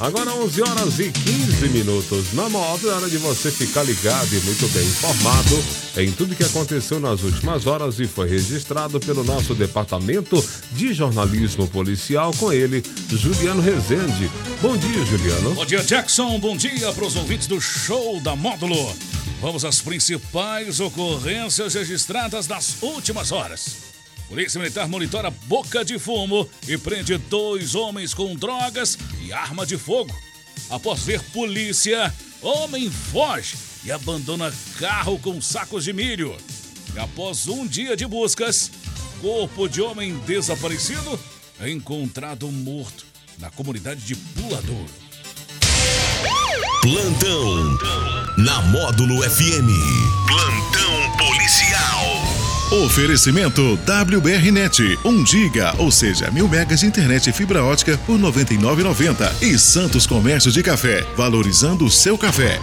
Agora 11 horas e 15 minutos. Na moda, é hora de você ficar ligado e muito bem informado em tudo que aconteceu nas últimas horas e foi registrado pelo nosso departamento de jornalismo policial com ele, Juliano Rezende. Bom dia, Juliano. Bom dia, Jackson. Bom dia para os ouvintes do show da Módulo. Vamos às principais ocorrências registradas nas últimas horas. Polícia Militar monitora boca de fumo e prende dois homens com drogas e arma de fogo. Após ver polícia, homem foge e abandona carro com sacos de milho. E após um dia de buscas, corpo de homem desaparecido é encontrado morto na comunidade de Pulador. Plantão na Módulo FM. Plantão. Oferecimento WBRnet, 1 giga, ou seja, mil megas de internet e fibra ótica por 99,90 e Santos Comércio de Café, valorizando o seu café.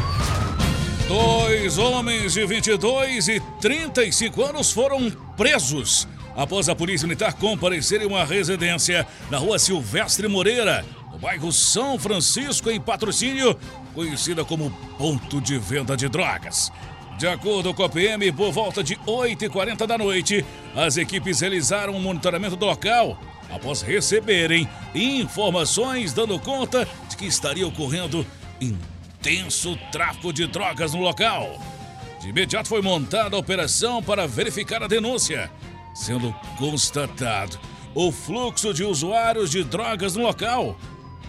Dois homens de 22 e 35 anos foram presos após a polícia militar comparecer em uma residência na rua Silvestre Moreira, no bairro São Francisco, em patrocínio, conhecida como ponto de venda de drogas. De acordo com a PM, por volta de 8h40 da noite, as equipes realizaram um monitoramento do local após receberem informações dando conta de que estaria ocorrendo intenso tráfico de drogas no local. De imediato foi montada a operação para verificar a denúncia, sendo constatado o fluxo de usuários de drogas no local.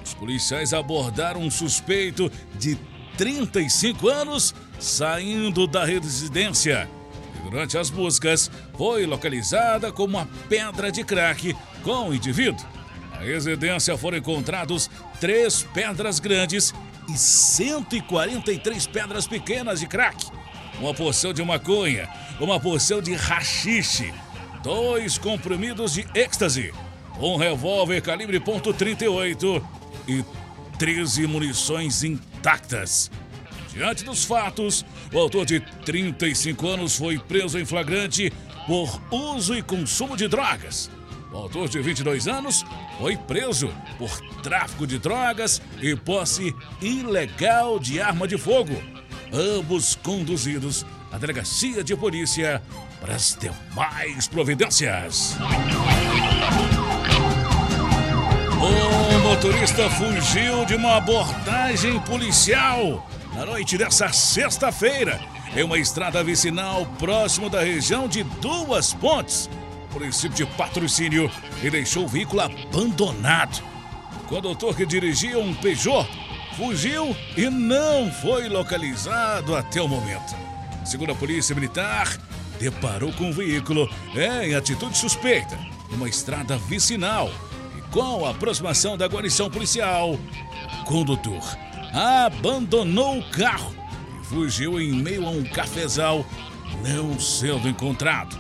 Os policiais abordaram um suspeito de 35 anos saindo da residência. E durante as buscas, foi localizada como uma pedra de crack com o indivíduo. Na residência foram encontrados três pedras grandes e 143 pedras pequenas de crack, uma porção de maconha, uma porção de rachixe, dois comprimidos de êxtase, um revólver calibre .38 e 13 munições intactas. Diante dos fatos, o autor de 35 anos foi preso em flagrante por uso e consumo de drogas. O autor de 22 anos foi preso por tráfico de drogas e posse ilegal de arma de fogo. Ambos conduzidos à delegacia de polícia para as demais providências. Motorista fugiu de uma abordagem policial na noite dessa sexta-feira, em uma estrada vicinal próximo da região de Duas Pontes, município de patrocínio, e deixou o veículo abandonado. O condutor que dirigia um Peugeot fugiu e não foi localizado até o momento. Segundo a polícia militar, deparou com o veículo em atitude suspeita, numa estrada vicinal. Com a aproximação da guarnição policial, condutor abandonou o carro e fugiu em meio a um cafezal, não sendo encontrado.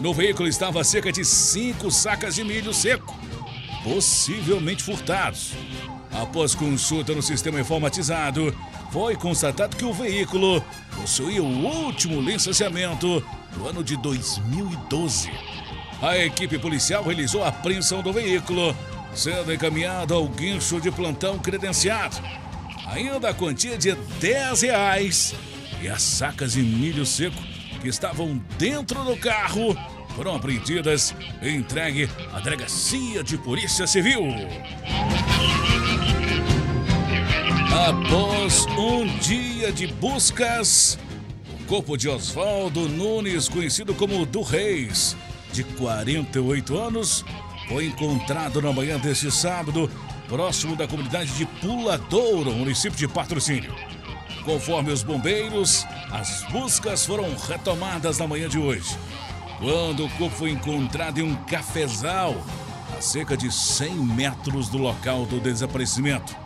No veículo estava cerca de cinco sacas de milho seco, possivelmente furtados. Após consulta no sistema informatizado, foi constatado que o veículo possuía o último licenciamento do ano de 2012. A equipe policial realizou a apreensão do veículo, sendo encaminhado ao guincho de plantão credenciado ainda a quantia de 10 reais e as sacas de milho seco que estavam dentro do carro foram apreendidas e entregue à delegacia de polícia civil. Após um dia de buscas, o corpo de Oswaldo Nunes, conhecido como do Reis, de 48 anos, foi encontrado na manhã deste sábado próximo da comunidade de Puladouro, município de Patrocínio. Conforme os bombeiros, as buscas foram retomadas na manhã de hoje, quando o corpo foi encontrado em um cafezal, a cerca de 100 metros do local do desaparecimento.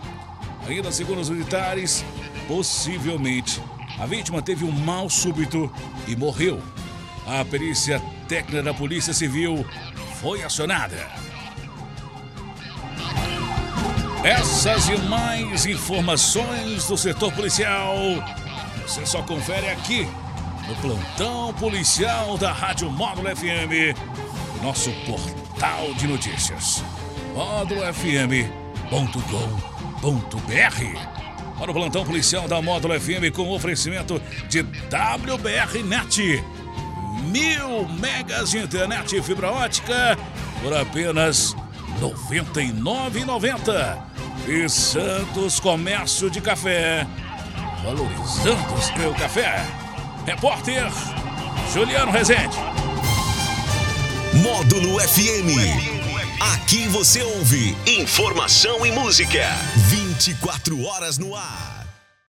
Ainda segundo os militares, possivelmente a vítima teve um mal súbito e morreu. A perícia técnica da Polícia Civil foi acionada. Essas e mais informações do setor policial você só confere aqui no plantão policial da Rádio Módulo FM, nosso portal de notícias. módulofm.com.br Para o plantão policial da Módulo FM com oferecimento de WBR Net. Mil megas de internet e fibra ótica por apenas R$ 99,90. E Santos Comércio de Café, valorizando o seu café. Repórter Juliano Rezende. Módulo FM. Aqui você ouve informação e música. 24 horas no ar.